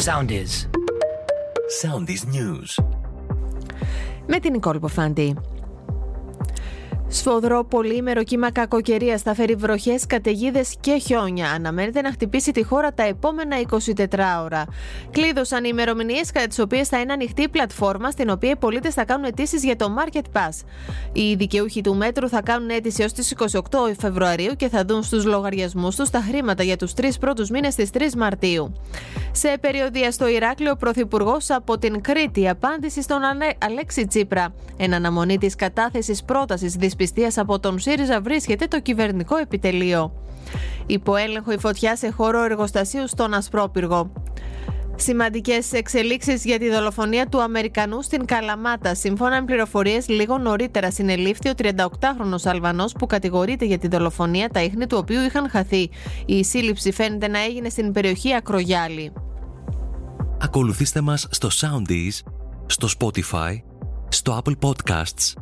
Soundies. Soundies News. Με την Νικόλ Ποφάντη. Σφοδρό πολύμερο κύμα κακοκαιρία θα φέρει βροχές, καταιγίδες και χιόνια. Αναμένεται να χτυπήσει τη χώρα τα επόμενα 24 ώρα. Κλείδωσαν οι ημερομηνίες κατά τις οποίες θα είναι ανοιχτή η πλατφόρμα στην οποία οι πολίτες θα κάνουν αιτήσεις για το Market Pass. Οι δικαιούχοι του μέτρου θα κάνουν αίτηση έω τις 28 Φεβρουαρίου και θα δουν στους λογαριασμούς τους τα χρήματα για τους τρεις πρώτους μήνες της 3 Μαρτίου. Σε περιοδία στο Ηράκλειο, ο Πρωθυπουργός από την Κρήτη απάντηση στον Αλέξη Τσίπρα. Εν αναμονή της κατάθεσης πρότασης δυσπιστία από τον ΣΥΡΙΖΑ βρίσκεται το κυβερνικό επιτελείο. Υποέλεγχο η φωτιά σε χώρο εργοστασίου στον Ασπρόπυργο. Σημαντικές εξελίξεις για τη δολοφονία του Αμερικανού στην Καλαμάτα. Σύμφωνα με πληροφορίες, λίγο νωρίτερα συνελήφθη ο 38χρονο Αλβανός που κατηγορείται για τη δολοφονία, τα ίχνη του οποίου είχαν χαθεί. Η σύλληψη φαίνεται να έγινε στην περιοχή Ακρογιάλη. Ακολουθήστε μας στο Soundees, στο Spotify, στο Apple Podcasts